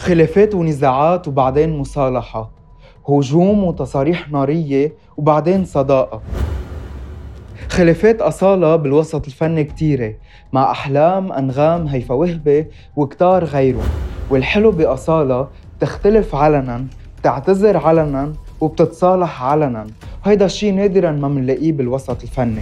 خلافات ونزاعات وبعدين مصالحة. هجوم وتصاريح نارية وبعدين صداقة. خلافات أصالة بالوسط الفني كتيرة مع أحلام أنغام هيفا وهبة وكتار غيرهم والحلو بأصالة بتختلف علنا بتعتذر علنا وبتتصالح علنا. وهيدا الشي نادرا ما منلاقيه بالوسط الفني.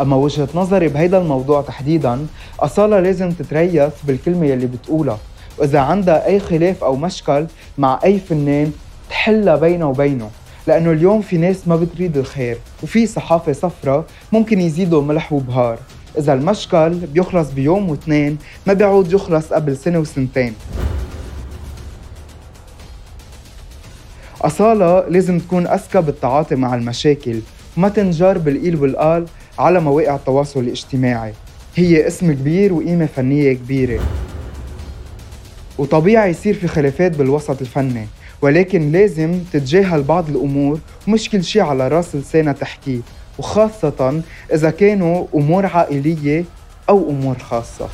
أما وجهة نظري بهيدا الموضوع تحديدا أصالة لازم تتريث بالكلمة يلي بتقولها. وإذا عندها أي خلاف أو مشكل مع أي فنان تحلها بينه وبينه لأنه اليوم في ناس ما بتريد الخير وفي صحافة صفرة ممكن يزيدوا ملح وبهار. إذا المشكل بيخلص بيوم واثنين ما بيعود يخلص قبل سنة وسنتين. أصالة لازم تكون أذكى بالتعاطي مع المشاكل وما تنجر بالقيل والقال على مواقع التواصل الاجتماعي. هي اسم كبير وقيمة فنية كبيرة. وطبيعي يصير في خلافات بالوسط الفني ولكن لازم تتجاهل بعض الأمور ومش كل شي على رأس لسانها تحكيه وخاصة إذا كانوا أمور عائلية أو أمور خاصة.